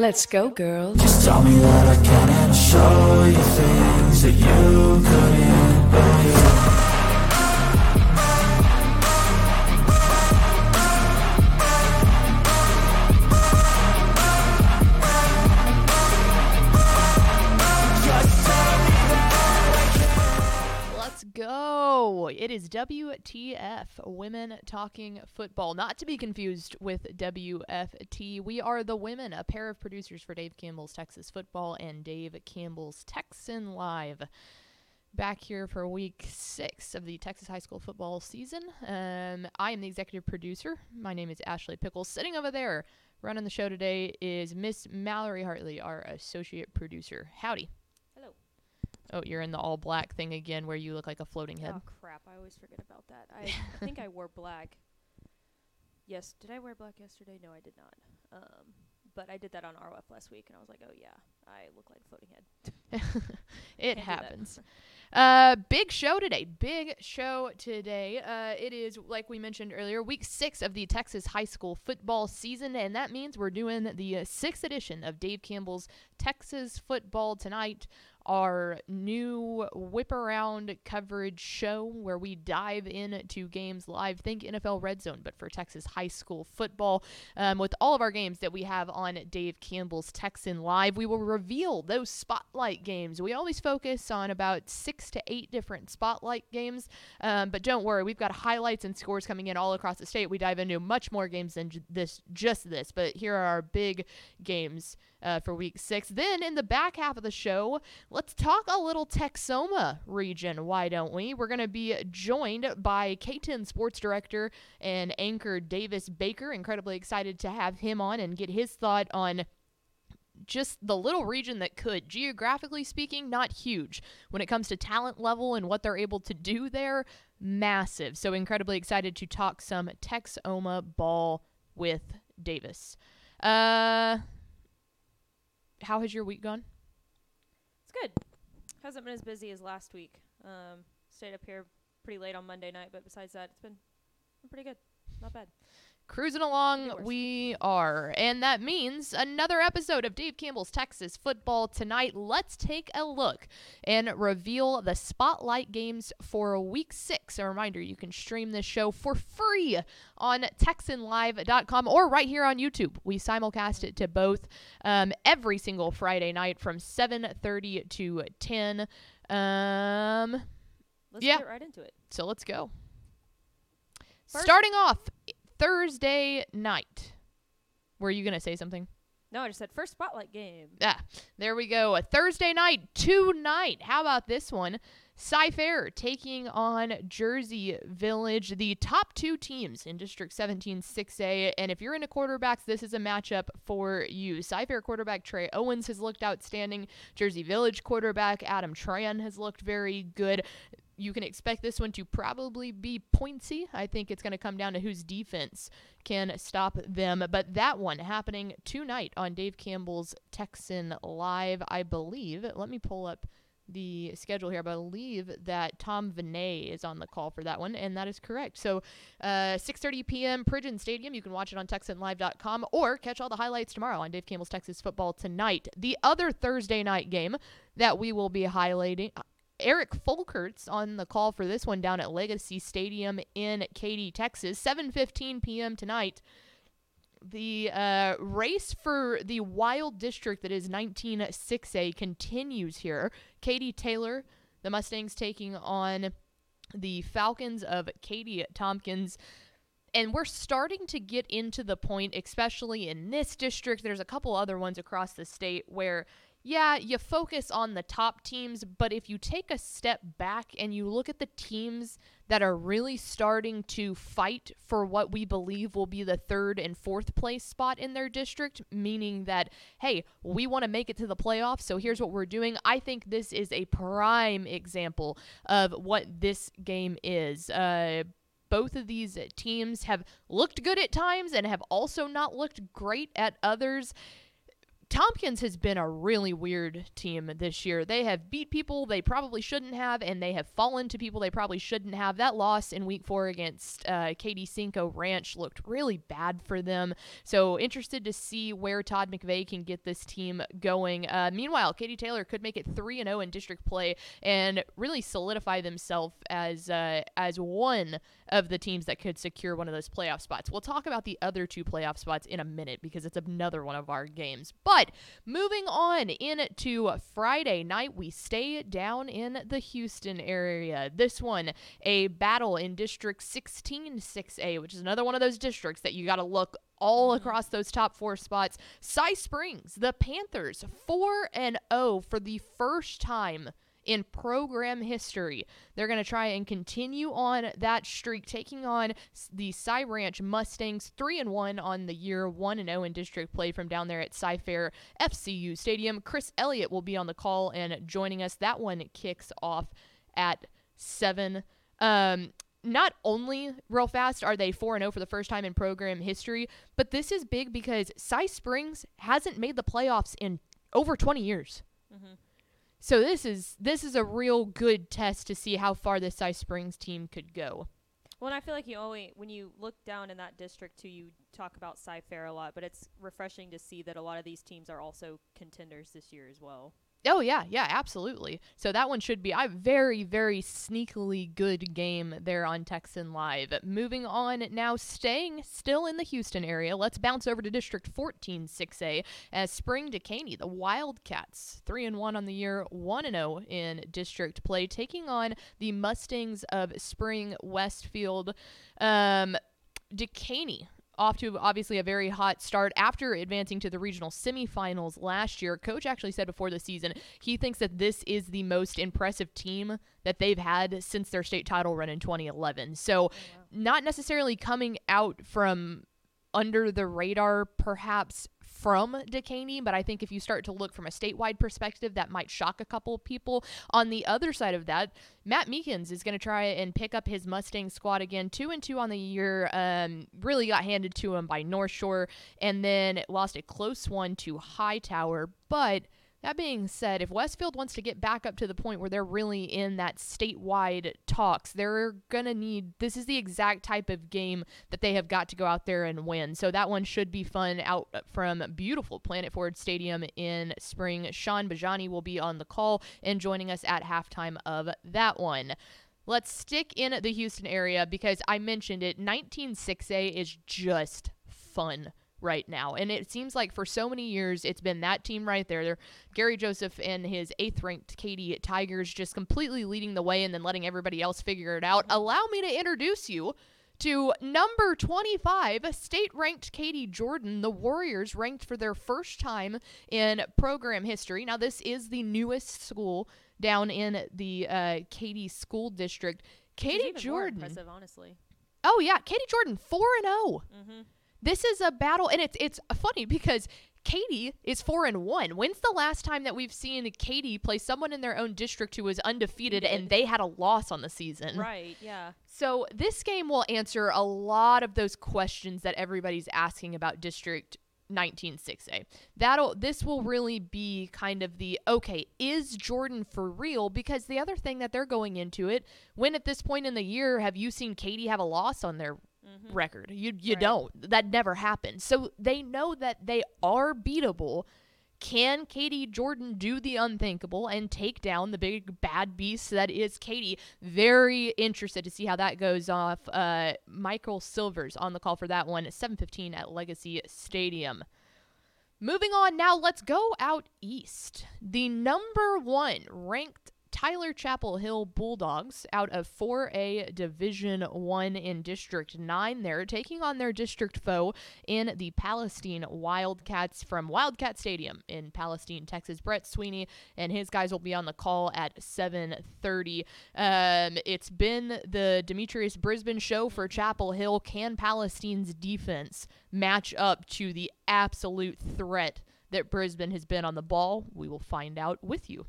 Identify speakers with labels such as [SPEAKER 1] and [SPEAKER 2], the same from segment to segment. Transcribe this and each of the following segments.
[SPEAKER 1] Let's go, girls.
[SPEAKER 2] Just tell me that I can and I'll show you things that you couldn't believe.
[SPEAKER 3] It is WTF, Women Talking Football. Not to be confused with WFT. We are the women, a pair of producers for Dave Campbell's Texas Football and Dave Campbell's Texan Live. Back here for week six of the Texas high school football season. Um, I am the executive producer. My name is Ashley Pickles. Sitting over there running the show today is Miss Mallory Hartley, our associate producer. Howdy. Oh, you're in the all black thing again where you look like a floating head.
[SPEAKER 4] Oh crap! I always forget about that. I, I think I wore black. Yes, did I wear black yesterday? No, I did not. Um, but I did that on ROF last week, and I was like, oh yeah, I look like a floating head.
[SPEAKER 3] it
[SPEAKER 4] Can't
[SPEAKER 3] happens. Uh, big show today. Big show today. Uh, it is like we mentioned earlier, week six of the Texas high school football season, and that means we're doing the uh, sixth edition of Dave Campbell's Texas Football Tonight. Our new whip around coverage show where we dive into games live. Think NFL Red Zone, but for Texas high school football. Um, with all of our games that we have on Dave Campbell's Texan Live, we will reveal those spotlight games. We always focus on about six to eight different spotlight games, um, but don't worry, we've got highlights and scores coming in all across the state. We dive into much more games than j- this, just this, but here are our big games uh, for week six. Then in the back half of the show, let's talk a little Texoma region. Why don't we? We're going to be joined by KTEN sports director and anchor Davis Baker. Incredibly excited to have him on and get his thought on just the little region that could, geographically speaking, not huge. When it comes to talent level and what they're able to do there, massive. So incredibly excited to talk some Texoma ball with Davis. Uh, how has your week gone?
[SPEAKER 4] It's good. Hasn't been as busy as last week. Um, stayed up here pretty late on Monday night, but besides that, it's been, pretty good. Not bad.
[SPEAKER 3] Cruising along, we are. And that means another episode of Dave Campbell's Texas Football tonight. Let's take a look and reveal the spotlight games for week six. A reminder you can stream this show for free on TexanLive.com or right here on YouTube. We simulcast it to both um, every single Friday night from 7.30 to 10. Um,
[SPEAKER 4] Let's
[SPEAKER 3] Yeah.
[SPEAKER 4] get right into it.
[SPEAKER 3] so let's go.
[SPEAKER 4] First-
[SPEAKER 3] Starting off Thursday night. Were you going to say something?
[SPEAKER 4] No, I just said first spotlight game.
[SPEAKER 3] Ah, there we go. A Thursday night, tonight. How about this one? Cy Fair taking on Jersey Village, the top two teams in District 17 6A. And if you're into quarterbacks, this is a matchup for you. Cy Fair quarterback Trey Owens has looked outstanding. Jersey Village quarterback Adam Tran has looked very good. You can expect this one to probably be pointsy. I think it's going to come down to whose defense can stop them. But that one happening tonight on Dave Campbell's Texan Live, I believe. Let me pull up the schedule here. I believe that Tom Vinay is on the call for that one, and that is correct. So, uh, 6:30 p.m. Pridgeon Stadium. You can watch it on TexanLive.com or catch all the highlights tomorrow on Dave Campbell's Texas Football tonight. The other Thursday night game that we will be highlighting. Eric Folkert's on the call for this one down at Legacy Stadium in Katy, Texas, 7:15 p.m. tonight. The uh, race for the Wild District that is 19-6A continues here. Katy Taylor, the Mustangs taking on the Falcons of Katy Tompkins. And we're starting to get into the point, especially in this district. There's a couple other ones across the state where yeah, you focus on the top teams, but if you take a step back and you look at the teams that are really starting to fight for what we believe will be the third and fourth place spot in their district, meaning that, hey, we want to make it to the playoffs, so here's what we're doing. I think this is a prime example of what this game is. Uh, both of these teams have looked good at times and have also not looked great at others Tompkins has been a really weird team this year. They have beat people they probably shouldn't have, and they have fallen to people they probably shouldn't have. That loss in week four against uh, Katy Cinco Ranch looked really bad for them. So, interested to see where Todd McVay can get this team going. Uh, meanwhile, Katy Taylor could make it 3 and 0 in district play and really solidify themselves as, uh, as one of the teams that could secure one of those playoff spots. We'll talk about the other two playoff spots in a minute because it's another one of our games. But moving on into Friday night, we stay down in the Houston area. This one, a battle in District 16 6A, which is another one of those districts that you got to look all mm-hmm. across those top four spots. Cy Springs, the Panthers, 4 and 0 for the first time in program history. They're going to try and continue on that streak, taking on the Cy Ranch Mustangs, 3 and 1 on the year, 1 and 0 in district play from down there at Cy Fair FCU Stadium. Chris Elliott will be on the call and joining us. That one kicks off at 7. Um, not only real fast are they 4 0 for the first time in program history, but this is big because Cy Springs hasn't made the playoffs in over 20 years.
[SPEAKER 4] Mm-hmm.
[SPEAKER 3] So this is this is a real good test to see how far this Cy Springs team could go.
[SPEAKER 4] Well, and I feel like you only when you look down in that district too, you talk about Cy Fair a lot, but it's refreshing to see that a lot of these teams are also contenders this year as well.
[SPEAKER 3] Oh yeah, yeah, absolutely. So that one should be a very, very sneakily good game there on Texan Live. Moving on now, staying still in the Houston area. Let's bounce over to District 14 6A as Spring Dekaney, the Wildcats, three and one on the year, one and zero in district play, taking on the Mustangs of Spring Westfield. Um, Dekaney off to obviously a very hot start after advancing to the regional semifinals last year. Coach actually said before the season he thinks that this is the most impressive team that they've had since their state title run in 2011. So, oh, not necessarily coming out from under the radar, perhaps from Dekaney, but I think if you start to look from a statewide perspective, that might shock a couple of people. On the other side of that, Matt Meekins is going to try and pick up his Mustang squad again, two and two on the year. Um, really got handed to him by North Shore, and then lost a close one to Hightower, but that being said, if Westfield wants to get back up to the point where they're really in that statewide talks, they're going to need this is the exact type of game that they have got to go out there and win. So that one should be fun out from beautiful Planet Ford Stadium in spring. Sean Bajani will be on the call and joining us at halftime of that one. Let's stick in the Houston area because I mentioned it. 196A is just fun right now. And it seems like for so many years, it's been that team right there. They're Gary Joseph and his eighth ranked Katy Tigers just completely leading the way and then letting everybody else figure it out. Allow me to introduce you to number 25, state ranked Katy Jordan. The Warriors ranked for their first time in program history. Now, this is the newest school down in the uh, Katy School District.
[SPEAKER 4] Which is
[SPEAKER 3] Katy
[SPEAKER 4] more
[SPEAKER 3] Jordan.
[SPEAKER 4] impressive, honestly.
[SPEAKER 3] Oh, yeah. Katy Jordan, 4 and oh. 0
[SPEAKER 4] Mm-hmm.
[SPEAKER 3] This is a battle and it's it's funny because Katy is four and one. When's the last time that we've seen Katy play someone in their own district who was undefeated and they had a loss on the season?
[SPEAKER 4] Right. Yeah.
[SPEAKER 3] So this game will answer a lot of those questions that everybody's asking about District 196A. That'll this will really be kind of the okay, is Jordan for real? Because the other thing that they're going into it, when at this point in the year have you seen Katy have a loss on their
[SPEAKER 4] Mm-hmm.
[SPEAKER 3] record? You you
[SPEAKER 4] Right.
[SPEAKER 3] don't. That never happens. So they know that they are beatable. Can Katy Jordan do the unthinkable and take down the big bad beast that is Katy? Very interested to see how that goes off. Uh, Michael Silvers on the call for that one at 7:15 at Legacy Stadium. Moving on now, let's go out east. The number one ranked Tyler Chapel Hill Bulldogs out of 4A Division 1 in District 9 there taking on their district foe in the Palestine Wildcats from Wildcat Stadium in Palestine, Texas. Brett Sweeney and his guys will be on the call at 7:30. Um, it's been the Demetrius Brisbane show for Chapel Hill. Can Palestine's defense match up to the absolute threat that Brisbane has been on the ball? We will find out with you.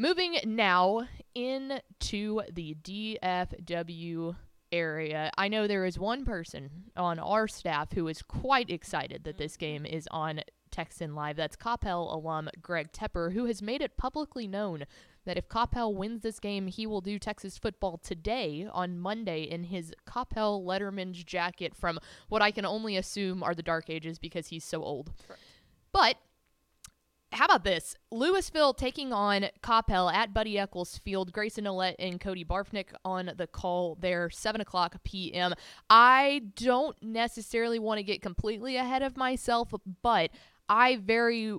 [SPEAKER 3] Moving now into the DFW area. I know there is one person on our staff who is quite excited that this game mm-hmm. is on Texan Live. That's Coppell alum Greg Tepper, who has made it publicly known that if Coppell wins this game, he will do Texas football today on Monday in his Coppell Letterman's jacket from what I can only assume are the dark ages because he's so old.
[SPEAKER 4] Correct.
[SPEAKER 3] But how about this? Lewisville taking on Coppell at Buddy Echols Field. Grayson Olet and Cody Barfnick on the call there, 7 o'clock p.m. I don't necessarily want to get completely ahead of myself, but I very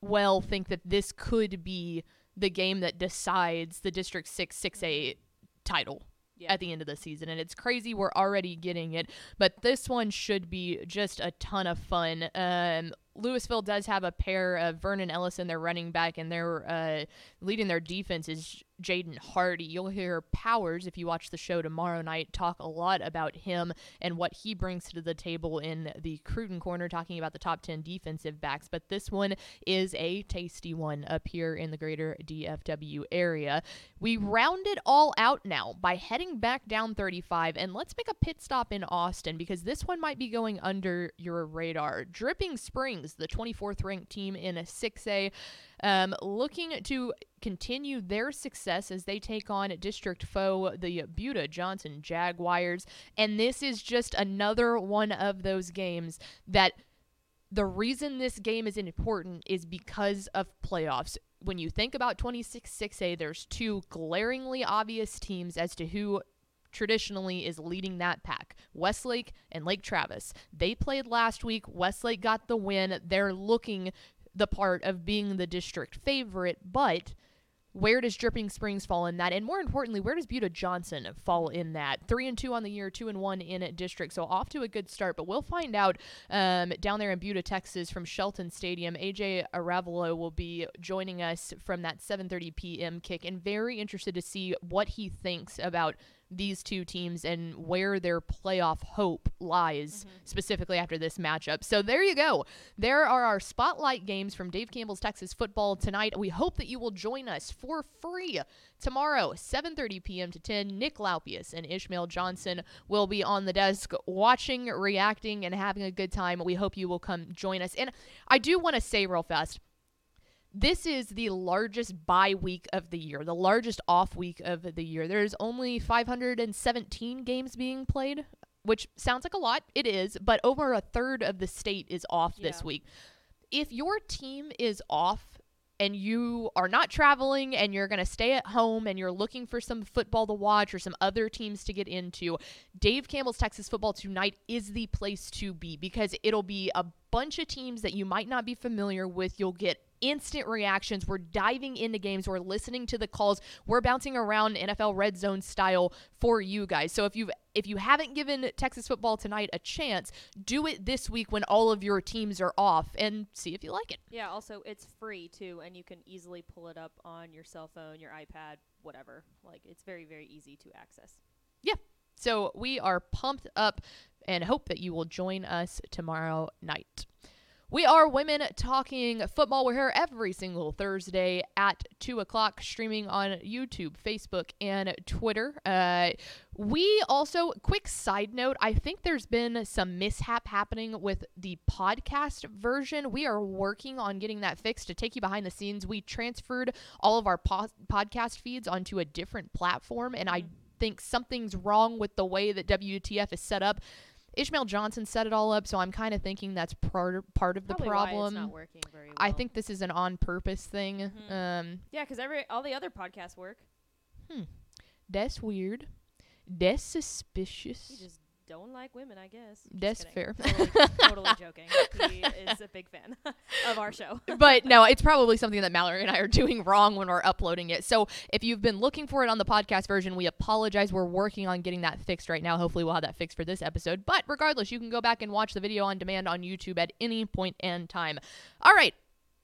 [SPEAKER 3] well think that this could be the game that decides the District 6 6A title
[SPEAKER 4] Yeah.
[SPEAKER 3] at the end of the season. And it's crazy we're already getting it, but this one should be just a ton of fun. Um, Lewisville does have a pair of Vernon Ellison, their running back, and their uh, leading their defense is Jaden Hardy. You'll hear Powers, if you watch the show tomorrow night, talk a lot about him and what he brings to the table in the Cruden corner, talking about the top 10 defensive backs. But this one is a tasty one up here in the greater DFW area. We round it all out now by heading back down 35, and let's make a pit stop in Austin because this one might be going under your radar. Dripping Springs, the 24th ranked team in a 6A, um, looking to continue their success as they take on district foe, the Buda Johnson Jaguars. And this is just another one of those games that the reason this game is important is because of playoffs. When you think about 26 6A, there's two glaringly obvious teams as to who traditionally is leading that pack Westlake and Lake Travis. They played last week. Westlake got the win. They're looking the part of being the district favorite, but where does Dripping Springs fall in that? And more importantly, where does Buda Johnson fall in that? Three and two on the year, two and one in district. So off to a good start. But we'll find out um, down there in Buda, Texas, from Shelton Stadium. AJ Aravalo will be joining us from that 7:30 p.m. kick, and very interested to see what he thinks about these two teams and where their playoff hope lies mm-hmm. specifically after this matchup. So there you go. There are our spotlight games from Dave Campbell's Texas football tonight. We hope that you will join us for free tomorrow 7:30 p.m. to 10. Nick Laupius and Ishmael Johnson will be on the desk watching, reacting and having a good time. We hope you will come join us. And I do want to say real fast this is the largest bye week of the year, the largest off week of the year. There's only 517 games being played, which sounds like a lot. It is, but over a third of the state is off this week. If your team is off and you are not traveling and you're going to stay at home and you're looking for some football to watch or some other teams to get into, Dave Campbell's Texas Football Tonight is the place to be because it'll be a bunch of teams that you might not be familiar with. You'll get instant reactions. We're diving into games. We're listening to the calls. We're bouncing around NFL red zone style for you guys. So if you've if you haven't given Texas football tonight a chance, do it this week when all of your teams are off and see if you like it.
[SPEAKER 4] Yeah, also it's free too, and you can easily pull it up on your cell phone, your iPad, whatever. Like it's very, very easy to access.
[SPEAKER 3] Yeah. So we are pumped up and hope that you will join us tomorrow night. We are women talking football. We're here every single Thursday at 2 o'clock, streaming on YouTube, Facebook, and Twitter. Uh, we also, quick side note, I think there's been some mishap happening with the podcast version. We are working on getting that fixed to take you behind the scenes. We transferred all of our po- podcast feeds onto a different platform, and I think something's wrong with the way that WTF is set up. Ishmael Johnson set it all up, so I'm kind of thinking that's part part of the
[SPEAKER 4] Probably why
[SPEAKER 3] problem.
[SPEAKER 4] it's not working very well.
[SPEAKER 3] I think this is an on purpose thing.
[SPEAKER 4] Mhm.
[SPEAKER 3] Um,
[SPEAKER 4] Yeah, because every all the other podcasts work.
[SPEAKER 3] Hmm, that's weird. That's
[SPEAKER 4] You
[SPEAKER 3] suspicious.
[SPEAKER 4] just don't like women, I guess.
[SPEAKER 3] That's fair.
[SPEAKER 4] Totally, totally joking. He is a big fan of our show.
[SPEAKER 3] but no, it's probably something that Mallory and I are doing wrong when we're uploading it. So if you've been looking for it on the podcast version, we apologize. We're working on getting that fixed right now. Hopefully, we'll have that fixed for this episode. But regardless, you can go back and watch the video on demand on YouTube at any point in time. All right.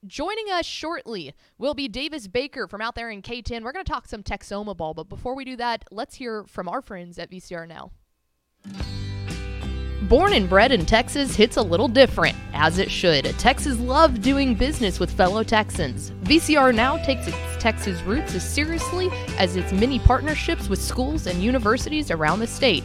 [SPEAKER 3] Joining us shortly will be Davis Baker from out there in KTEN. We're going to talk some Texoma ball, but before we do that, let's hear from our friends at VCR Now. Born and bred in Texas hits a little different, as it should. Texas love doing business with fellow Texans. VCR now takes its Texas roots as seriously as its many partnerships with schools and universities around the state.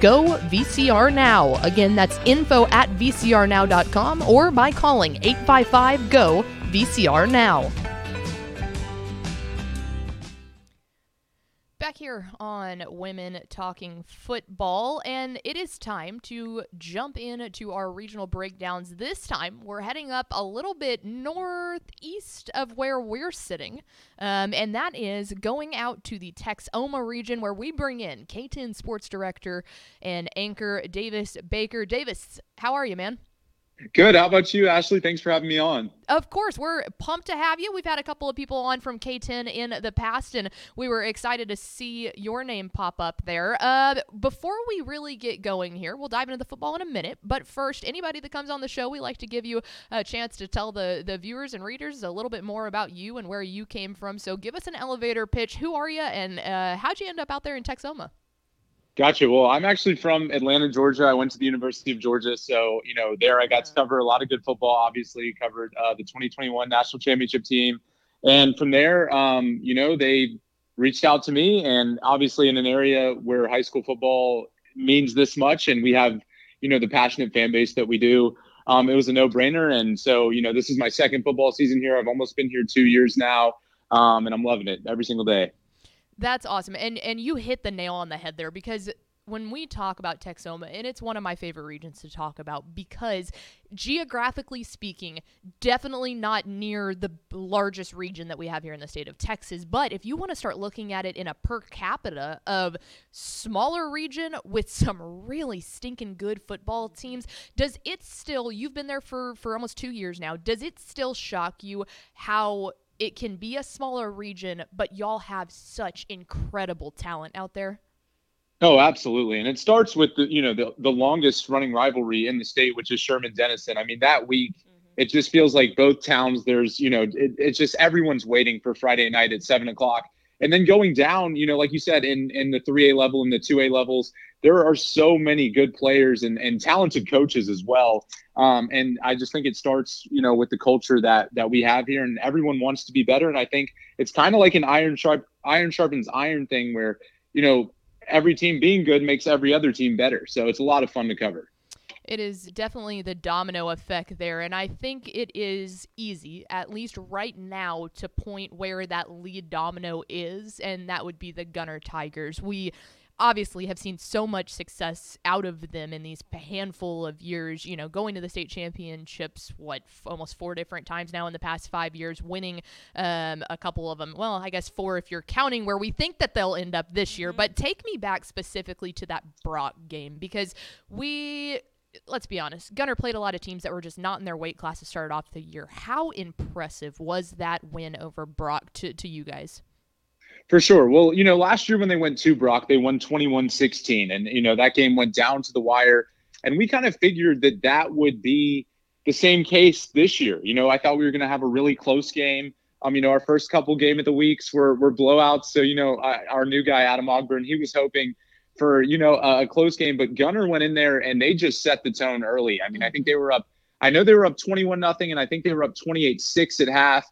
[SPEAKER 3] GO VCR Now. Again, that's info at vcrnow.com or by calling 855 GO VCR Now. Back here on Women Talking Football, and it is time to jump into our regional breakdowns. This time, we're heading up a little bit northeast of where we're sitting, um, and that is going out to the Texoma region where we bring in KTEN Sports Director and anchor Davis Baker. Davis, how are you, man?
[SPEAKER 1] Good. How about you, Ashley? Thanks for having me on.
[SPEAKER 3] Of course, we're pumped to have you. We've had a couple of people on from KTEN in the past, and we were excited to see your name pop up there. Uh, before we really get going here, we'll dive into the football in a minute. But first, anybody that comes on the show, we like to give you a chance to tell the, the viewers and readers a little bit more about you and where you came from. So give us an elevator pitch. Who are you, and uh, how'd you end up out there in Texoma?
[SPEAKER 1] Gotcha. Well, I'm actually from Atlanta, Georgia. I went to the University of Georgia, so you know there I got to cover a lot of good football. Obviously, covered uh, the 2021 national championship team, and from there, um, you know, they reached out to me, and obviously in an area where high school football means this much, and we have you know the passionate fan base that we do. Um, it was a no-brainer, and so you know this is my second football season here. I've almost been here two years now, um, and I'm loving it every single day.
[SPEAKER 3] That's awesome. And and you hit the nail on the head there because when we talk about Texoma, and it's one of my favorite regions to talk about because geographically speaking, definitely not near the largest region that we have here in the state of Texas. But if you want to start looking at it in a per capita of smaller region with some really stinking good football teams, does it still, you've been there for, for almost two years now, does it still shock you how it can be a smaller region, but y'all have such incredible talent out there.
[SPEAKER 1] Oh, absolutely. And it starts with the, you know, the, the longest running rivalry in the state, which is Sherman Denison. I mean, that week, mm-hmm. it just feels like both towns, there's, you know, it, it's just everyone's waiting for Friday night at seven o'clock. And then going down, you know, like you said, in, in the 3A level and the 2A levels, there are so many good players and, and talented coaches as well. Um, and I just think it starts, you know, with the culture that that we have here, and everyone wants to be better. And I think it's kind of like an iron sharp iron sharpens iron thing, where you know every team being good makes every other team better. So it's a lot of fun to cover.
[SPEAKER 3] It is definitely the domino effect there. And I think it is easy, at least right now, to point where that lead domino is, and that would be the Gunter Tigers. We obviously have seen so much success out of them in these handful of years, you know, going to the state championships, what, f- almost four different times now in the past five years, winning um, a couple of them. Well, I guess four if you're counting where we think that they'll end up this year. Mm-hmm. But take me back specifically to that Brock game because we let's be honest, Gunter played a lot of teams that were just not in their weight class to start off the year. How impressive was that win over Brock to, to you guys?
[SPEAKER 1] For sure. Well, you know, last year when they went to Brock, they won 21 16. And, you know, that game went down to the wire. And we kind of figured that that would be the same case this year. You know, I thought we were going to have a really close game. Um, you know, our first couple game of the weeks were, were blowouts. So, you know, I, our new guy, Adam Ogburn, he was hoping for, you know, a, a close game. But Gunter went in there and they just set the tone early. I mean, I think they were up, I know they were up 21 nothing, and I think they were up 28 6 at half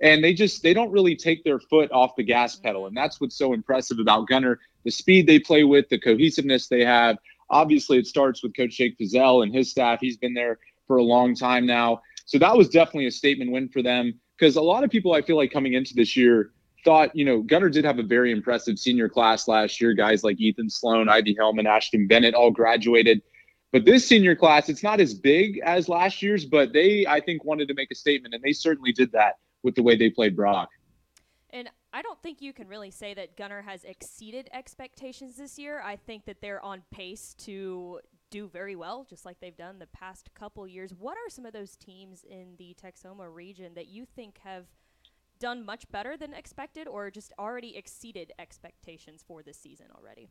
[SPEAKER 1] and they just they don't really take their foot off the gas pedal. And that's what's so impressive about gunter the speed they play with the cohesiveness they have. Obviously it starts with coach jake Fieszel and his staff. He's been there for a long time now. So that was definitely a statement win for them. Because a lot of people i feel like coming into this year thought you know gunter did have a very impressive senior class last year. Guys like ethan sloan ivy hellman ashton bennett all graduated. But this senior class it's not as big as last year's but they i think wanted to make a statement and they certainly did that with the way they played Brock.
[SPEAKER 4] And I don't think you can really say that Gunter has exceeded expectations this year. I think that they're on pace to do very well, just like they've done the past couple years. What are some of those teams in the Texoma region that you think have done much better than expected or just already exceeded expectations for this season already?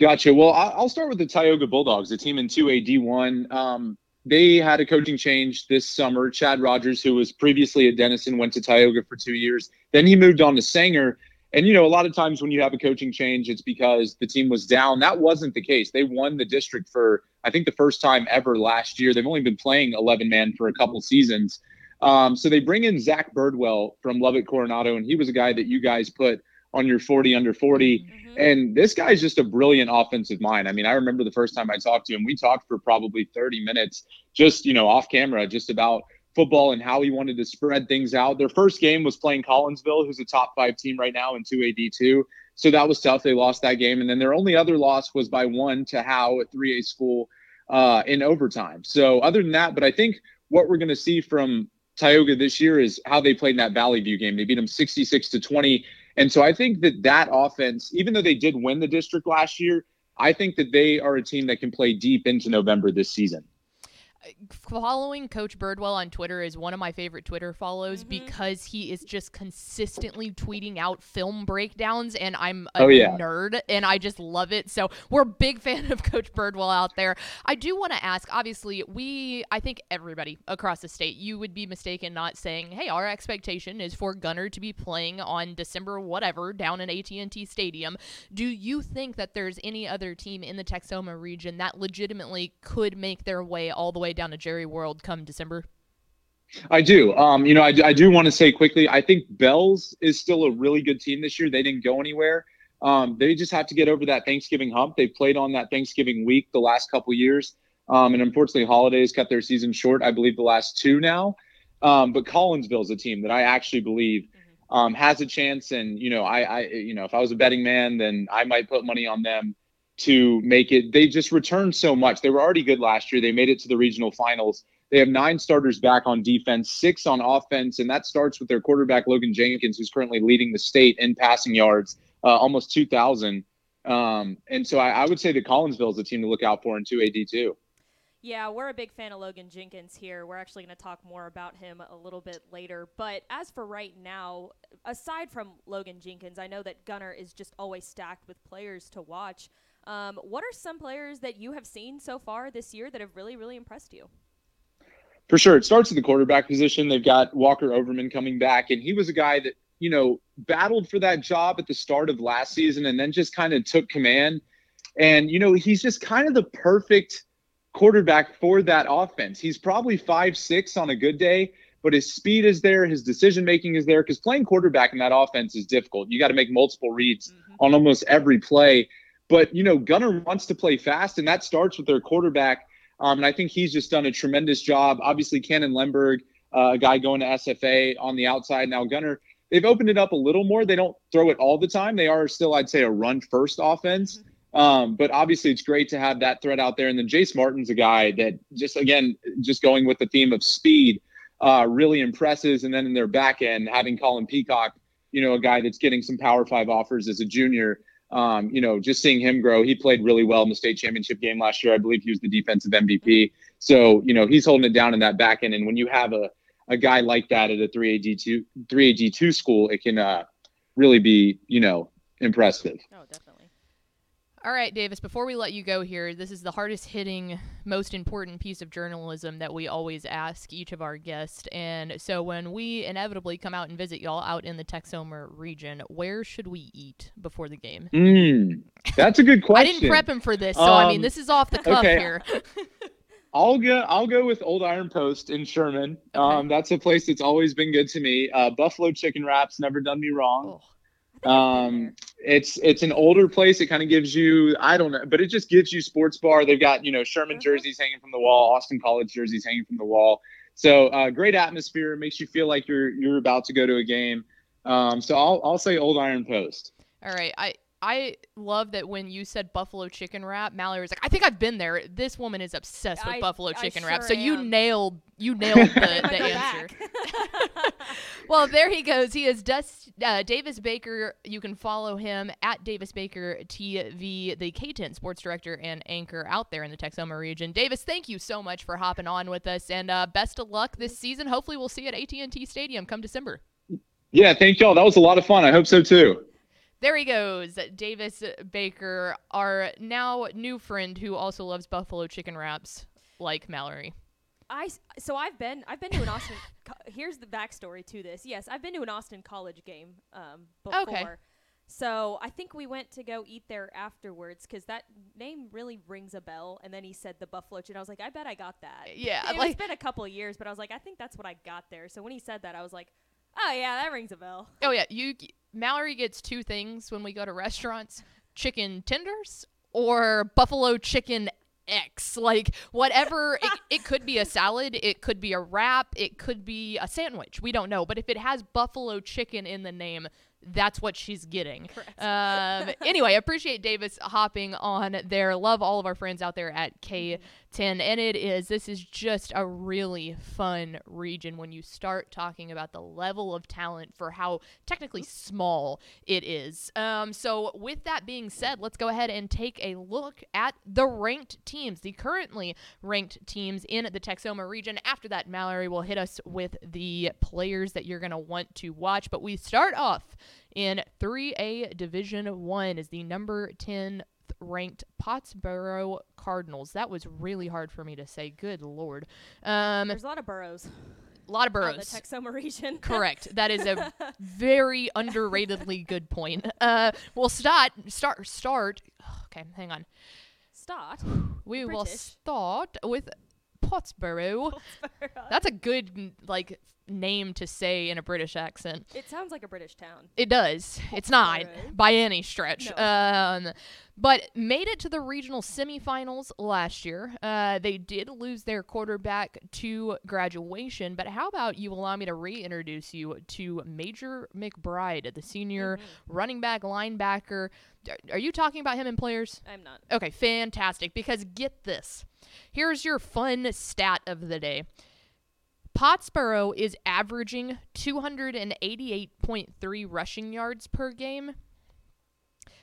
[SPEAKER 1] Gotcha. Well, I'll start with the Tioga Bulldogs, a team in 2A D1. Um, they had a coaching change this summer. Chad Rogers, who was previously at Denison, went to Tioga for two years. Then he moved on to Sanger. And, you know, a lot of times when you have a coaching change, it's because the team was down. That wasn't the case. They won the district for, I think, the first time ever last year. They've only been playing 11 man for a couple seasons. Um, so they bring in Zach Birdwell from Lubbock Coronado, and he was a guy that you guys put on your 40 under 40.
[SPEAKER 4] Mm-hmm.
[SPEAKER 1] And this guy's just a brilliant offensive mind. I mean, I remember the first time I talked to him, we talked for probably 30 minutes, just, you know, off camera, just about football and how he wanted to spread things out. Their first game was playing Collinsville, who's a top five team right now in 2AD2. So that was tough. They lost that game. And then their only other loss was by one to Howe at 3A school uh, in overtime. So other than that, but I think what we're going to see from Tioga this year is how they played in that Valley View game. They beat them 66 to 20. And so I think that that offense, even though they did win the district last year, I think that they are a team that can play deep into November this season.
[SPEAKER 3] Following Coach Birdwell on Twitter is one of my favorite Twitter follows
[SPEAKER 4] Mhm.
[SPEAKER 3] because he is just consistently tweeting out film breakdowns, and I'm a
[SPEAKER 1] Oh, yeah.
[SPEAKER 3] nerd and I just love it. So we're a big fan of Coach Birdwell out there. I do want to ask. Obviously, we I think everybody across the state, you would be mistaken not saying, "Hey, our expectation is for Gunter to be playing on December whatever down in AT&T Stadium." Do you think that there's any other team in the Texoma region that legitimately could make their way all the way down to Jerry World come December?
[SPEAKER 1] I do. Um, you know, I, I do want to say quickly, I think Bells is still a really good team this year. They didn't go anywhere. Um, they just have to get over that Thanksgiving hump. They played on that Thanksgiving week the last couple years. Um, and unfortunately, holidays cut their season short, I believe, the last two now. Um, but Collinsville is a team that I actually believe um, has a chance. And, you know, I, I, you know, if I was a betting man, then I might put money on them to make it. They just returned so much. They were already good last year. They made it to the regional finals. They have nine starters back on defense, six on offense, and that starts with their quarterback Logan Jenkins, who's currently leading the state in passing yards, uh, almost 2,000. Um, and so I, I would say that Collinsville is a team to look out for in 2AD2.
[SPEAKER 4] Yeah, we're a big fan of Logan Jenkins here. We're actually going to talk more about him a little bit later. But as for right now, aside from Logan Jenkins, I know that Gunter is just always stacked with players to watch. Um, what are some players that you have seen so far this year that have really, really impressed you?
[SPEAKER 1] For sure. It starts at the quarterback position. They've got Walker Overman coming back, and he was a guy that, you know, battled for that job at the start of last season and then just kind of took command. And, you know, he's just kind of the perfect quarterback for that offense. He's probably five six on a good day, but his speed is there, his decision making is there because playing quarterback in that offense is difficult. You got to make multiple reads on almost every play. But, you know, Gunter wants to play fast, and that starts with their quarterback. Um, and I think he's just done a tremendous job. Obviously, Cannon Lemberg, uh, a guy going to SFA on the outside. Now, Gunter, they've opened it up a little more. They don't throw it all the time. They are still, I'd say, a run first offense. Um, but obviously, it's great to have that threat out there. And then Jace Martin's a guy that just, again, just going with the theme of speed, uh, really impresses. And then in their back end, having Colin Peacock, you know, a guy that's getting some Power Five offers as a junior. Um, you know, just seeing him grow, he played really well in the state championship game last year. I believe he was the defensive MVP. So, you know, he's holding it down in that back end. And when you have a, a guy like that at a 3AD2, 3AD2 school, it can uh, really be, you know, impressive.
[SPEAKER 4] Oh.
[SPEAKER 3] All right, Davis, before we let you go here, this is the hardest hitting, most important piece of journalism that we always ask each of our guests. And so when we inevitably come out and visit y'all out in the Texoma region, where should we eat before the game?
[SPEAKER 1] Mm, that's a good question.
[SPEAKER 3] I didn't prep him for this, so I mean,
[SPEAKER 1] Um,
[SPEAKER 3] this is off the cuff
[SPEAKER 1] okay.
[SPEAKER 3] here.
[SPEAKER 1] I'll go. I'll go with Old Iron Post in Sherman. Um, that's a place that's always been good to me. Uh, Buffalo chicken wraps never done me wrong.
[SPEAKER 4] Oh,
[SPEAKER 1] Um, it's it's an older place. It kind of gives you I don't know, but it just gives you sports bar. They've got you know Sherman
[SPEAKER 4] Mhm.
[SPEAKER 1] jerseys hanging from the wall, Austin College jerseys hanging from the wall. So uh, great atmosphere. Makes you feel like you're you're about to go to a game. Um, so I'll I'll say Old Iron Post.
[SPEAKER 3] All right, I I love that when you said buffalo chicken wrap, Mallory was like, "I think I've been there." This woman is obsessed with
[SPEAKER 4] I-
[SPEAKER 3] buffalo
[SPEAKER 4] I
[SPEAKER 3] chicken wrap.
[SPEAKER 4] sure
[SPEAKER 3] So you nailed you nailed the, the answer. Well, there he goes. He is Dust, uh, Davis Baker. You can follow him at Davis Baker TV, the KTEN sports director and anchor out there in the Texoma region. Davis, thank you so much for hopping on with us, and uh, best of luck this season. Hopefully, we'll see you at AT&T Stadium come December.
[SPEAKER 1] Yeah, thank y'all. That was a lot of fun. I hope so too.
[SPEAKER 3] There he goes, Davis Baker, our now new friend who also loves buffalo chicken wraps, like Mallory.
[SPEAKER 4] I so I've been I've been to an Austin. co- here's the backstory to this. Yes, I've been to an Austin College game um, before.
[SPEAKER 3] Okay.
[SPEAKER 4] So I think we went to go eat there afterwards because that name really rings a bell. And then he said the buffalo chicken. I was like, I bet I got that.
[SPEAKER 3] Yeah,
[SPEAKER 4] It-
[SPEAKER 3] like-
[SPEAKER 4] it's been a couple of years, but I was like, I think that's what I got there. So when he said that, I was like, oh yeah, that rings a bell.
[SPEAKER 3] Oh yeah, you Mallory gets two things when we go to restaurants: chicken tenders or buffalo chicken X. Like whatever it, it could be a salad, it could be a wrap, it could be a sandwich. We don't know, but if it has buffalo chicken in the name, that's what she's getting. Um, anyway, appreciate Davis hopping on there. Love all of our friends out there at KTEN. And it is, this is just a really fun region when you start talking about the level of talent for how technically small it is. Um, so, with that being said, let's go ahead and take a look at the ranked teams, the currently ranked teams in the Texoma region. After that, Mallory will hit us with the players that you're going to want to watch. But we start off in 3A Division 1 is the number 10 ranked Pottsboro Cardinals. That was really hard for me to say. Good lord. Um,
[SPEAKER 4] There's a lot of boroughs.
[SPEAKER 3] a lot of boroughs.
[SPEAKER 4] the Texoma region.
[SPEAKER 3] Correct. That is a very underratedly good point. Uh, we'll start start start. Okay, hang on.
[SPEAKER 4] Start.
[SPEAKER 3] We will start with Pottsboro. That's a good like name to say in a British accent.
[SPEAKER 4] It sounds like a British town.
[SPEAKER 3] It does. It's not by any stretch.
[SPEAKER 4] No.
[SPEAKER 3] Um, but made it to the regional semifinals last year. Uh, they did lose their quarterback to graduation. But how about you allow me to reintroduce you to Major McBride, the senior
[SPEAKER 4] Mm-hmm.
[SPEAKER 3] running back, linebacker. Are- Are you talking about him in players?
[SPEAKER 4] I'm not.
[SPEAKER 3] Okay, fantastic. Because get this. Here's your fun stat of the day. Pottsboro is averaging 288.3 rushing yards per game.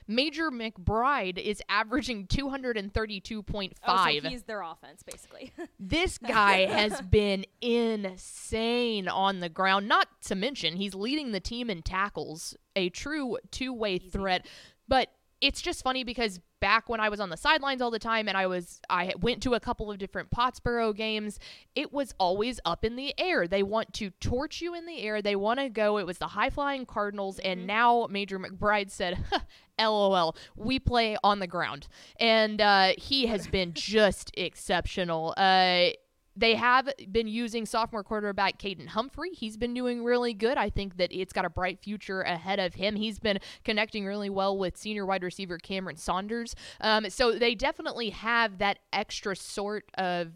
[SPEAKER 3] Major McBride is averaging 232.5.
[SPEAKER 4] Oh, so he's their offense, basically.
[SPEAKER 3] This guy has been insane on the ground. Not to mention, he's leading the team in tackles, a true two way threat. But it's just funny because back when I was on the sidelines all the time and I was I went to a couple of different Pottsboro games, it was always up in the air. They want to torch you in the air. They want to go. It was the high flying Cardinals and now Major McBride said, LOL, we play on the ground. And uh, he has been just exceptional. Uh, they have been using sophomore quarterback Caden Humphrey. He's been doing really good. I think that it's got a bright future ahead of him. He's been connecting really well with senior wide receiver Cameron Saunders. Um, so they definitely have that extra sort of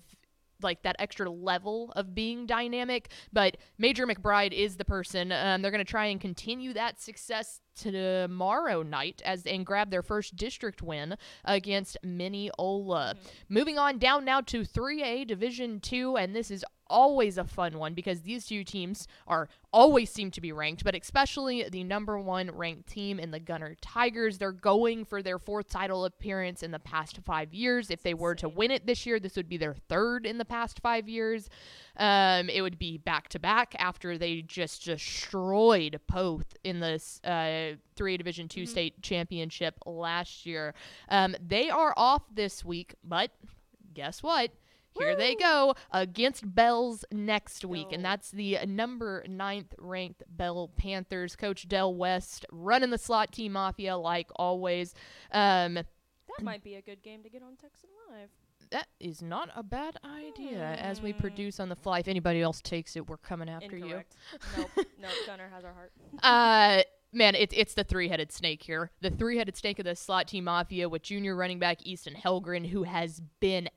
[SPEAKER 3] like that extra level of being dynamic. But Major McBride is the person. Um, they're going to try and continue that success tomorrow night as and grab their first district win against Mineola. Moving on down now to 3A Division 2 and this is always a fun one because these two teams are always seem to be ranked, but especially the number 1 ranked team in the Gunter Tigers. They're going for their fourth title appearance in the past 5 years. If they were to win it this year, this would be their third in the past 5 years. Um, it would be back to back after they just destroyed Poth in this uh, 3A Division 2 state championship last year. Um, they are off this week, but guess what? Here they go against Bells next week, and that's the number ninth ranked Bell Panthers. Coach Dell West running the slot team mafia like always. Um,
[SPEAKER 4] that might be a good game to get on Texan Live.
[SPEAKER 3] that is not a bad idea as we
[SPEAKER 4] Hmm.
[SPEAKER 3] produce on the fly. If anybody else takes it, we're coming after
[SPEAKER 4] Incorrect. nope. Nope. Gunter has our heart.
[SPEAKER 3] you. Uh, man, it's it's the three-headed snake here. The three-headed snake of the slot team mafia with junior running back Easton Helgren, who has been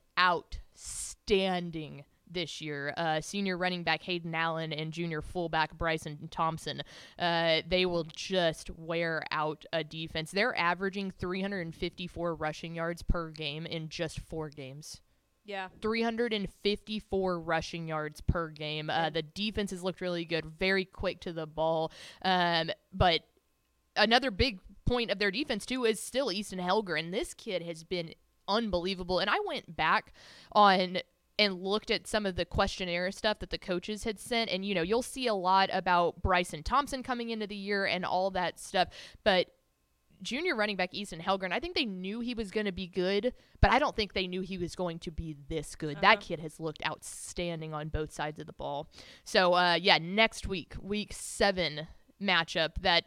[SPEAKER 3] outstanding this year. Uh, senior running back Hayden Allen and junior fullback Bryson Thompson. Uh, they will just wear out a defense. They're averaging 354 rushing yards per game in just four games.
[SPEAKER 4] Yeah.
[SPEAKER 3] 354 rushing yards per game. Uh, the defense has looked really good, very quick to the ball. Um, but another big point of their defense too is still Easton Helger, and this kid has been unbelievable. And I went back on and looked at some of the questionnaire stuff that the coaches had sent, and you know you'll see a lot about Bryson Thompson coming into the year and all that stuff, but junior running back Easton Helgren, I think they knew he was going to be good, but I don't think they knew he was going to be this good.
[SPEAKER 4] Uh-huh.
[SPEAKER 3] That kid has looked outstanding on both sides of the ball. So, uh, yeah, next week, week seven matchup that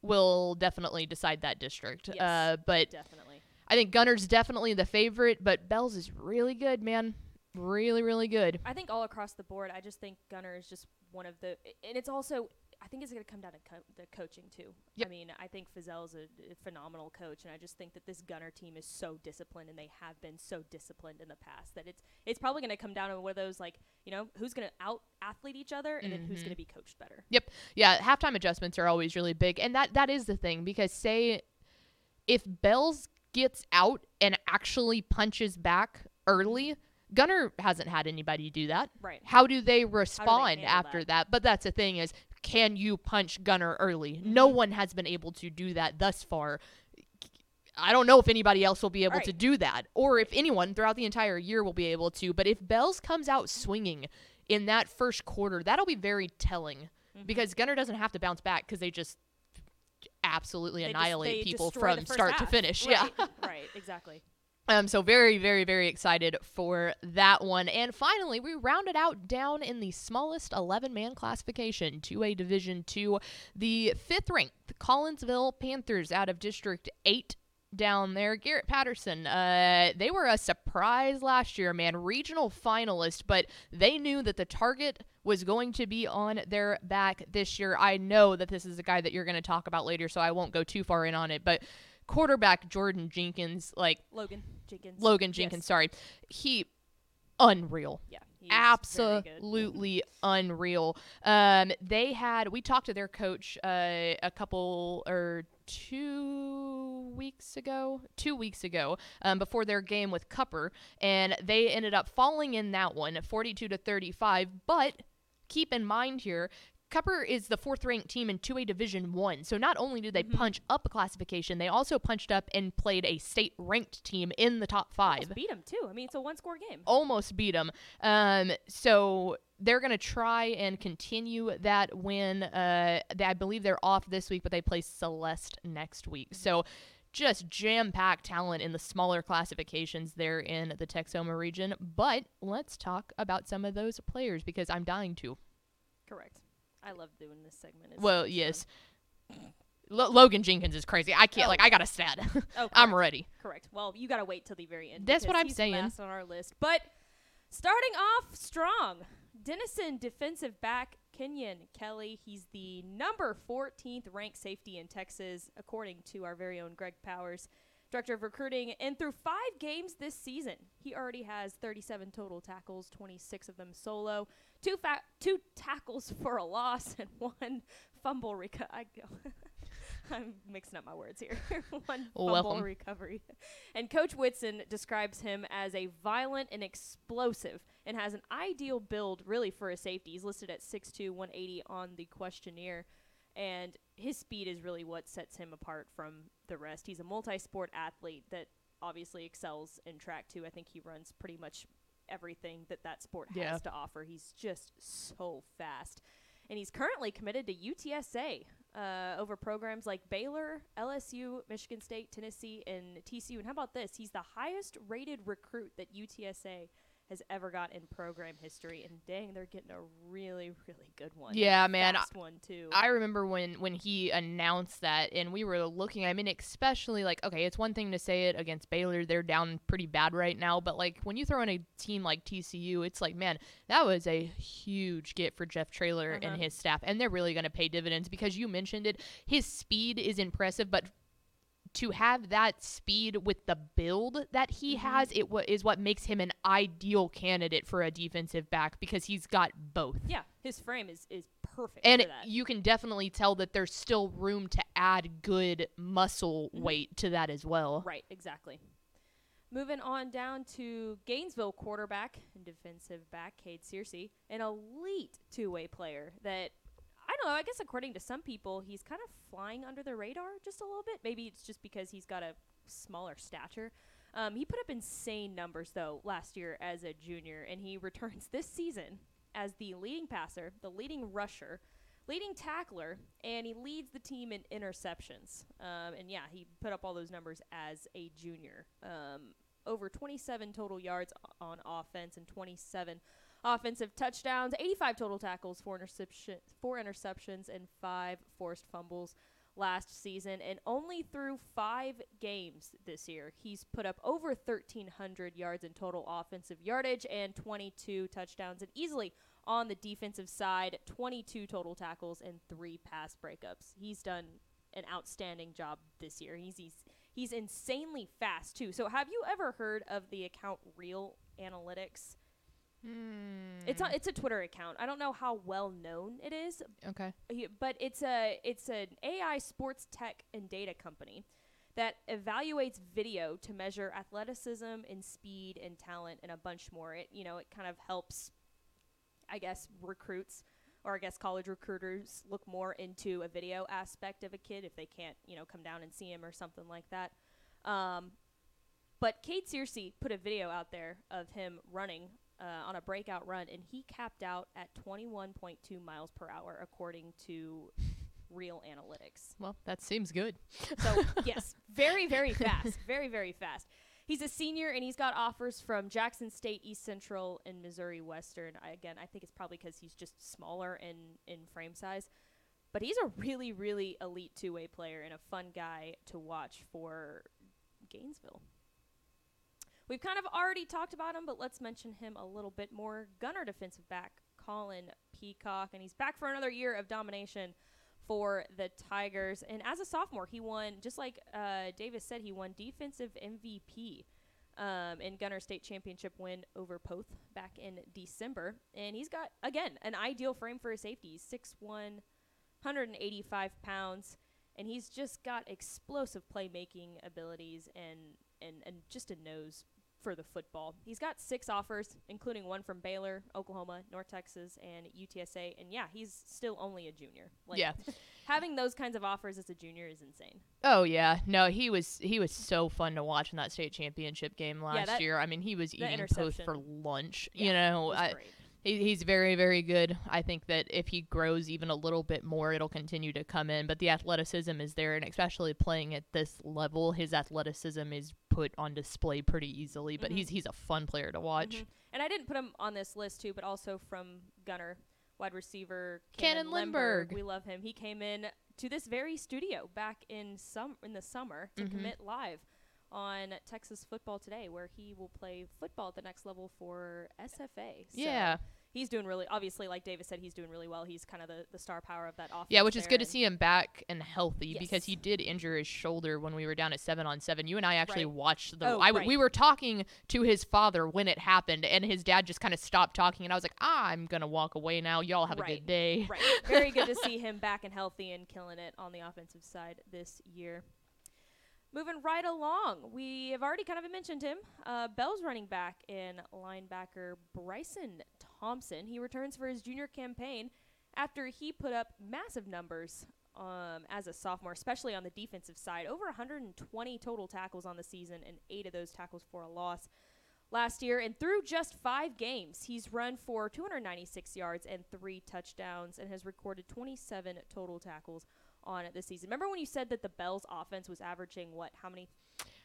[SPEAKER 3] will definitely decide that district.
[SPEAKER 4] Yes.
[SPEAKER 3] Uh, but
[SPEAKER 4] Definitely.
[SPEAKER 3] I think Gunter's definitely the favorite, but Bells is really good, man. Really, really good.
[SPEAKER 4] I think all across the board, I just think Gunter is just one of the, and it's also, I think it's going to come down to co- the coaching too.
[SPEAKER 3] Yep.
[SPEAKER 4] I mean, I think Fieszel's a, a phenomenal coach, and I just think that this Gunter team is so disciplined, and they have been so disciplined in the past that it's it's probably going to come down to one of those like, you know, who's going to out athlete each other, and then who's
[SPEAKER 3] Mhm.
[SPEAKER 4] going to be coached better.
[SPEAKER 3] Yep. Yeah, halftime adjustments are always really big. And that that is the thing because say if Bells gets out and actually punches back early, Gunter hasn't had anybody do that.
[SPEAKER 4] Right.
[SPEAKER 3] How do they respond
[SPEAKER 4] handle
[SPEAKER 3] after
[SPEAKER 4] that?
[SPEAKER 3] that? But that's the thing is can you punch Gunter early? No
[SPEAKER 4] Mhm.
[SPEAKER 3] one has been able to do that thus far. I don't know if anybody else will be able to do that or if anyone throughout the entire year will be able to. But if Bells comes out swinging in that first quarter, that'll be very telling
[SPEAKER 4] Mhm.
[SPEAKER 3] because Gunter doesn't have to bounce back because they just absolutely
[SPEAKER 4] They
[SPEAKER 3] annihilate
[SPEAKER 4] they
[SPEAKER 3] people from start to finish.
[SPEAKER 4] Right.
[SPEAKER 3] Yeah.
[SPEAKER 4] right. Exactly.
[SPEAKER 3] Um, so very, very, very excited for that one. And finally, we rounded out down in the smallest 11-man classification, 2A Division Two, the fifth-ranked Collinsville Panthers out of District Eight. Down there, Garrett Patterson. Uh, they were a surprise last year, man. Regional finalist, but they knew that the target was going to be on their back this year. I know that this is a guy that you're going to talk about later, so I won't go too far in on it. But quarterback Jordan Jenkins, like
[SPEAKER 4] Logan Jenkins.
[SPEAKER 3] Logan
[SPEAKER 4] Yes.
[SPEAKER 3] Jenkins, sorry. He unreal.
[SPEAKER 4] Yeah.
[SPEAKER 3] Absolutely unreal. Um, they had we talked to their coach uh, a couple or two weeks ago, two weeks ago, um, before their game with Cupper, and they ended up falling in that one, forty-two to thirty-five. But keep in mind here. Cupper is the fourth ranked team in 2A Division 1. So not only did they
[SPEAKER 4] Mhm.
[SPEAKER 3] punch up a classification, they also punched up and played a state ranked team in the top 5
[SPEAKER 4] Almost beat him too. I mean, it's a one-score game.
[SPEAKER 3] almost beat them. Um, so they're going to try and continue that win. Uh, they, I believe they're off this week, but they play Celeste next week. So just jam packed talent in the smaller classifications there in the Texoma region. But let's talk about some of those players because I'm dying to.
[SPEAKER 4] Correct. I love doing this segment. It's
[SPEAKER 3] well, yes. Lo- Logan Jenkins is crazy. I can't,
[SPEAKER 4] Oh.
[SPEAKER 3] like, I got a stat.
[SPEAKER 4] Oh,
[SPEAKER 3] I'm ready.
[SPEAKER 4] Correct. Well, you gotta wait till the very end.
[SPEAKER 3] That's what I'm saying.
[SPEAKER 4] Last on our list, but starting off strong, Denison defensive back Kenyon Kelly. He's the number 14th ranked safety in Texas, according to our very own Greg Powers, director of recruiting. And through five games this season, he already has 37 total tackles, 26 of them solo, two fa- two tackles for a loss, and one fumble. Reco- I go. I'm mixing up my words here. one fumble
[SPEAKER 3] Welcome.
[SPEAKER 4] recovery. And Coach Whitson describes him as a violent and explosive and has an ideal build really for a safety. He's listed at 6'2, 180 on the questionnaire. And his speed is really what sets him apart from the rest. He's a multi sport athlete that obviously excels in track too. I think he runs pretty much everything that that sport has
[SPEAKER 3] Yeah.
[SPEAKER 4] to offer. He's just so fast. And he's currently committed to UTSA uh, over programs like Baylor, LSU, Michigan State, Tennessee, and TCU. And how about this? He's the highest rated recruit that UTSA has ever got in program history. And dang, they're getting a really, really good one.
[SPEAKER 3] Yeah, man.
[SPEAKER 4] Fast one, too.
[SPEAKER 3] I remember when when he announced that, and we were looking. I mean, especially like, okay, it's one thing to say it against Baylor; they're down pretty bad right now. But like when you throw in a team like TCU, it's like, man, that was a huge get for Jeff Traylor
[SPEAKER 4] Uh-huh.
[SPEAKER 3] and his staff, and they're really going to pay dividends because you mentioned it. His speed is impressive, but to have that speed with the build that he
[SPEAKER 4] Mhm.
[SPEAKER 3] has, it wa- is what makes him an ideal candidate for a defensive back because he's got both.
[SPEAKER 4] Yeah, his frame is is perfect
[SPEAKER 3] And
[SPEAKER 4] for that.
[SPEAKER 3] you can definitely tell that there's still room to add good muscle
[SPEAKER 4] Mhm.
[SPEAKER 3] weight to that as well.
[SPEAKER 4] Right, exactly. Moving on down to Gainesville quarterback and defensive back Cade Searcy, an elite two-way player that know, I guess according to some people, he's kind of flying under the radar just a little bit. Maybe it's just because he's got a smaller stature. Um, he put up insane numbers though last year as a junior, and he returns this season as the leading passer, the leading rusher, leading tackler, and he leads the team in interceptions. Um, and yeah, he put up all those numbers as a junior. Um, over 27 total yards on offense and 27 offensive touchdowns, 85 total tackles, four, interception, four interceptions, and five forced fumbles last season. And only through five games this year, he's put up over 1,300 yards in total offensive yardage and 22 touchdowns. And easily on the defensive side, 22 total tackles and three pass breakups. He's done an outstanding job this year. He's he's, he's insanely fast too. So have you ever heard of the account Reel Analytics? It's a, it's a Twitter account. I don't know how well known it is,
[SPEAKER 3] Okay.
[SPEAKER 4] but it's a it's an AI sports tech and data company that evaluates video to measure athleticism and speed and talent and a bunch more. It you know it kind of helps, I guess, recruits or I guess college recruiters look more into a video aspect of a kid if they can't you know come down and see him or something like that. Um, but Cade Searcy put a video out there of him running uh, on a breakout run, and he capped out at 21.2 miles per hour, according to Reel Analytics.
[SPEAKER 3] Well, that seems good.
[SPEAKER 4] So, yes, very, very fast. Very, very fast. He's a senior, and he's got offers from Jackson State, East Central, and Missouri Western. I, again, I think it's probably because he's just smaller in, in frame size. But he's a really, really elite two way player and a fun guy to watch for Gainesville. We've kind of already talked about him, but let's mention him a little bit more. Gunter defensive back Colin Peacock, and he's back for another year of domination for the Tigers. And as a sophomore, he won, just like uh, Davis said, he won defensive MVP um, in Gunter State Championship win over Poth back in December. And he's got, again, an ideal frame for a safety. He's 6'1, 185 pounds, and he's just got explosive playmaking abilities and, and, and just a nose for the football. He's got six offers, including one from Baylor, Oklahoma, North Texas, and UTSA. And yeah, he's still only a junior. Like,
[SPEAKER 3] yeah.
[SPEAKER 4] having those kinds of offers as a junior is insane.
[SPEAKER 3] Oh yeah. No, he was he was so fun to watch in that state championship game last
[SPEAKER 4] that-
[SPEAKER 3] year. I mean, he was eating post for lunch.
[SPEAKER 4] Yeah,
[SPEAKER 3] you know, I. he, he's very very good. I think that if he grows even a little bit more, it'll continue to come in. But the athleticism is there, and especially playing at this level, his athleticism is put on display pretty easily. But
[SPEAKER 4] Mhm.
[SPEAKER 3] he's he's a fun player to watch.
[SPEAKER 4] Mhm. And I didn't put him on this list too, but also from Gunter, wide receiver
[SPEAKER 3] Cannon Lindbergh.
[SPEAKER 4] We love him. He came in to this very studio back in some in the summer to
[SPEAKER 3] Mhm.
[SPEAKER 4] commit live on Texas Football Today, where he will play football at the next level for SFA. So
[SPEAKER 3] Yeah.
[SPEAKER 4] he's doing really. Obviously, like Davis said, he's doing really well. He's kind of the, the star power of that offense.
[SPEAKER 3] Yeah, which is good to see him back and healthy because he did injure his shoulder when we were down at seven on seven. You and I actually
[SPEAKER 4] Right.
[SPEAKER 3] watched the.
[SPEAKER 4] Oh,
[SPEAKER 3] I
[SPEAKER 4] right.
[SPEAKER 3] we were talking to his father when it happened, and his dad just kind of stopped talking, and I was like, ah, I'm gonna walk away now. Y'all have a good day.
[SPEAKER 4] Right. Very good to see him back and healthy and killing it on the offensive side this year. Moving right along, we have already kind of mentioned him. Uh, Bell's running back in linebacker Bryson Thompson. He returns for his junior campaign after he put up massive numbers um, as a sophomore, especially on the defensive side. Over 120 total tackles on the season, and eight of those tackles for a loss last year. And through just five games, he's run for 296 yards and three touchdowns and has recorded 27 total tackles on it this season. Remember when you said that the Bells offense was averaging what? How many?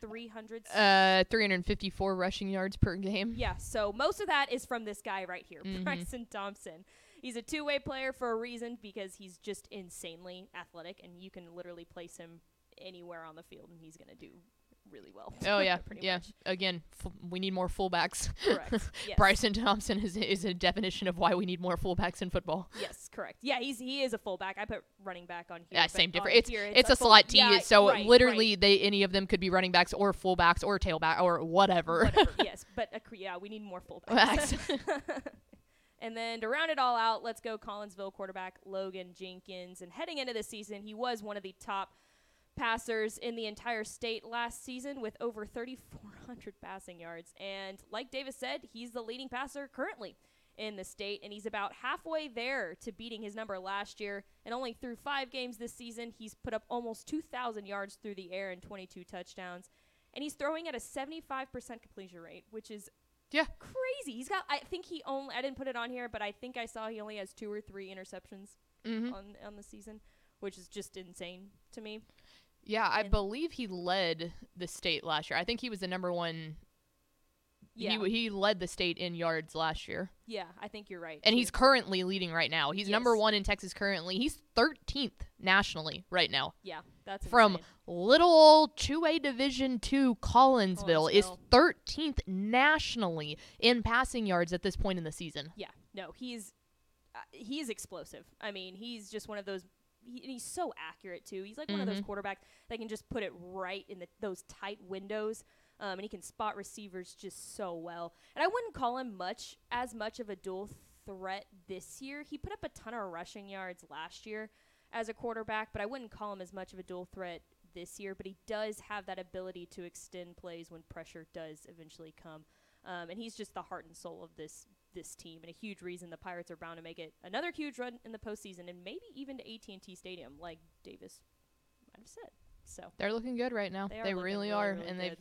[SPEAKER 4] 300?
[SPEAKER 3] Uh, 354 rushing yards per game.
[SPEAKER 4] yeah, so most of that is from this guy right here,
[SPEAKER 3] Mhm.
[SPEAKER 4] Bryson Thompson. He's a two way player for a reason because he's just insanely athletic and you can literally place him anywhere on the field and he's going to do really well.
[SPEAKER 3] Oh yeah,
[SPEAKER 4] pretty
[SPEAKER 3] yeah.
[SPEAKER 4] much.
[SPEAKER 3] Again, f- we need more fullbacks.
[SPEAKER 4] Correct. Yes.
[SPEAKER 3] Bryson Thompson is is a definition of why we need more fullbacks in football.
[SPEAKER 4] Yes, correct. Yeah, he's he is a fullback. I put running back on here.
[SPEAKER 3] Yeah, same difference. It's
[SPEAKER 4] here
[SPEAKER 3] it's a
[SPEAKER 4] full-
[SPEAKER 3] slot T,
[SPEAKER 4] yeah,
[SPEAKER 3] so
[SPEAKER 4] right,
[SPEAKER 3] literally
[SPEAKER 4] right.
[SPEAKER 3] they any of them could be running backs or fullbacks or tailback or whatever.
[SPEAKER 4] Whatever, yes, but a, cre- yeah, we need more fullbacks. and then to round it all out, let's go Collinsville quarterback Logan Jenkins. And heading into the season, he was one of the top passers in the entire state last season with over 3,400 passing yards. And like Davis said, he's the leading passer currently in the state, and he's about halfway there to beating his number last year. And only through five games this season, he's put up almost 2,000 yards through the air and 22 touchdowns. And he's throwing at a 75% completion rate, which is
[SPEAKER 3] Yeah.
[SPEAKER 4] crazy. He's got, I think he only, I didn't put it on here, but I think I saw he only has two or three interceptions
[SPEAKER 3] hmm
[SPEAKER 4] on on the season, which is just insane to me.
[SPEAKER 3] Yeah, I
[SPEAKER 4] And-
[SPEAKER 3] believe he led the state last year. I think he was the number one.
[SPEAKER 4] Yeah,
[SPEAKER 3] He he led the state in yards last year,
[SPEAKER 4] yeah, I think you're right.
[SPEAKER 3] and
[SPEAKER 4] too.
[SPEAKER 3] he's currently leading right now. He's number one in Texas currently. He's 13th nationally right now.
[SPEAKER 4] yeah, that's
[SPEAKER 3] from
[SPEAKER 4] insane.
[SPEAKER 3] little old 2A Division 2 Collinsville, is 13th nationally in passing yards at this point in the season.
[SPEAKER 4] Yeah, no, he's uh, he's explosive. I mean, he's just one of those. He, and he's so accurate too. He's like one of those
[SPEAKER 3] Mm-hmm.
[SPEAKER 4] quarterbacks that can just put it right in the, those tight windows, um, and he can spot receivers just so well. And I wouldn't call him much as much of a dual threat this year. He put up a ton of rushing yards last year as a quarterback, but I wouldn't call him as much of a dual threat this year. But he does have that ability to extend plays when pressure does eventually come. Um, and he's just the heart and soul of this this team, and a huge reason the Pirates are bound to make it another huge run in the postseason, and maybe even to AT&T Stadium, like Davis might have said. So
[SPEAKER 3] They're looking good right now.
[SPEAKER 4] They
[SPEAKER 3] They,
[SPEAKER 4] are
[SPEAKER 3] really
[SPEAKER 4] really,
[SPEAKER 3] are,
[SPEAKER 4] really
[SPEAKER 3] and
[SPEAKER 4] good.
[SPEAKER 3] they've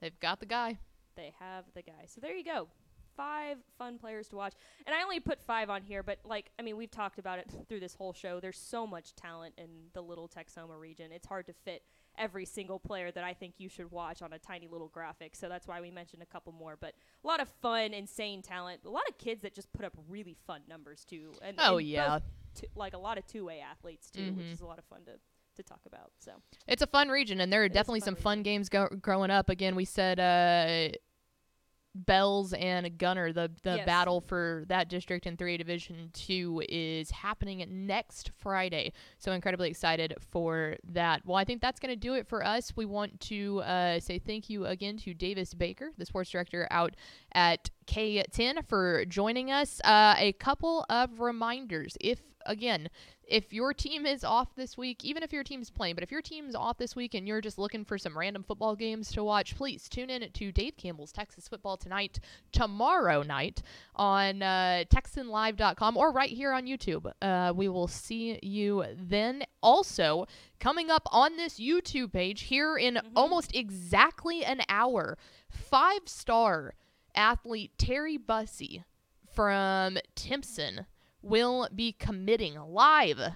[SPEAKER 3] they've got the guy.
[SPEAKER 4] they have the guy. So there you go. Five fun players to watch. And I only put five on here, but like I mean, we've talked about it through this whole show. There's so much talent in the little Texoma region. It's hard to fit every single player that I think you should watch on a tiny little graphic. So that's why we mentioned a couple more. But a lot of fun, insane talent. A lot of kids that just put up really fun numbers too. And
[SPEAKER 3] Oh
[SPEAKER 4] and
[SPEAKER 3] yeah,
[SPEAKER 4] t- like a lot of two way athletes too, which
[SPEAKER 3] Mhm.
[SPEAKER 4] is a lot of fun to to talk about. So
[SPEAKER 3] it's a fun region, and there are
[SPEAKER 4] It
[SPEAKER 3] definitely
[SPEAKER 4] fun
[SPEAKER 3] some fun games go- growing up. Again, we said uh, Bells and Gunter. The the
[SPEAKER 4] Yes.
[SPEAKER 3] battle for that district in 3A Division Two is happening next Friday. So incredibly excited for that. Well, I think that's going to do it for us. We want to uh, say thank you again to Davis Baker, the sports director out at KTEN, for joining us. Uh, a couple of reminders. If again, if your team is off this week, even if your team's playing, but if your team's off this week and you're just looking for some random football games to watch, please tune in to Dave Campbell's Texas Football Tonight tomorrow night on uh, TexanLive.com or right here on YouTube. Uh, we will see you then. Also, coming up on this YouTube page here in almost exactly an hour, five star athlete Terry Bussey from Timpson will be committing live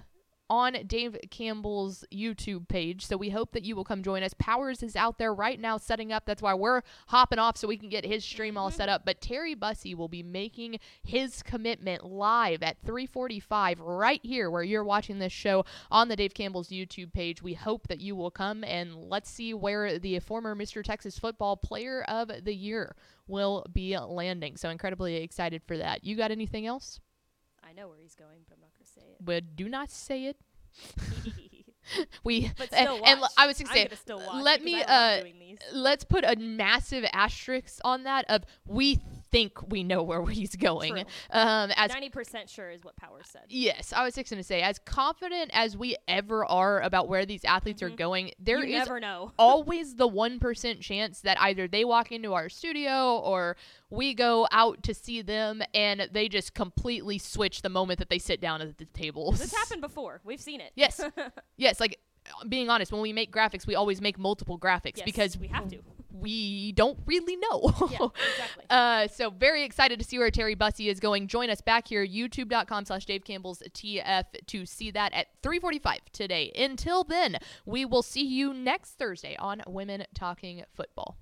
[SPEAKER 3] on Dave Campbell's YouTube page. So we hope that you will come join us. Powers is out there right now setting up. That's why we're hopping off so we can get his stream all set up. But Terry Bussey will be making his commitment live at 3:45 right here where you're watching this show on the Dave Campbell's YouTube page. We hope that you will come and let's see where the former Mr. Texas Football Player of the Year will be landing. So incredibly excited for that. You got anything else?
[SPEAKER 4] I know where he's going, but I'm not going to say it.
[SPEAKER 3] But do not say it. We
[SPEAKER 4] but
[SPEAKER 3] and-
[SPEAKER 4] still,
[SPEAKER 3] and,
[SPEAKER 4] watch.
[SPEAKER 3] I was gonna say
[SPEAKER 4] gonna
[SPEAKER 3] let me, uh, let's put a massive asterisk on that of we think we know where he's going. Um, as
[SPEAKER 4] Ninety percent sure is what Power said.
[SPEAKER 3] yes, I was just gonna say, as confident as we ever are about where these athletes are going, there
[SPEAKER 4] Mm-hmm. you
[SPEAKER 3] is always the 1% chance that either they walk into our studio or we go out to see them and they just completely switch the moment that they sit down at the table.
[SPEAKER 4] This happened before. We've seen it.
[SPEAKER 3] Yes. yes, like being honest, when we make graphics, we always make multiple graphics
[SPEAKER 4] Yes,
[SPEAKER 3] because
[SPEAKER 4] we have to.
[SPEAKER 3] We don't really know.
[SPEAKER 4] Yeah, exactly.
[SPEAKER 3] Uh, so very excited to see where Terry Bussey is going. Join us back here, youtube.com slash Dave Campbell's TF to see that at 345 today. Until then, we will see you next Thursday on Women Talking Football.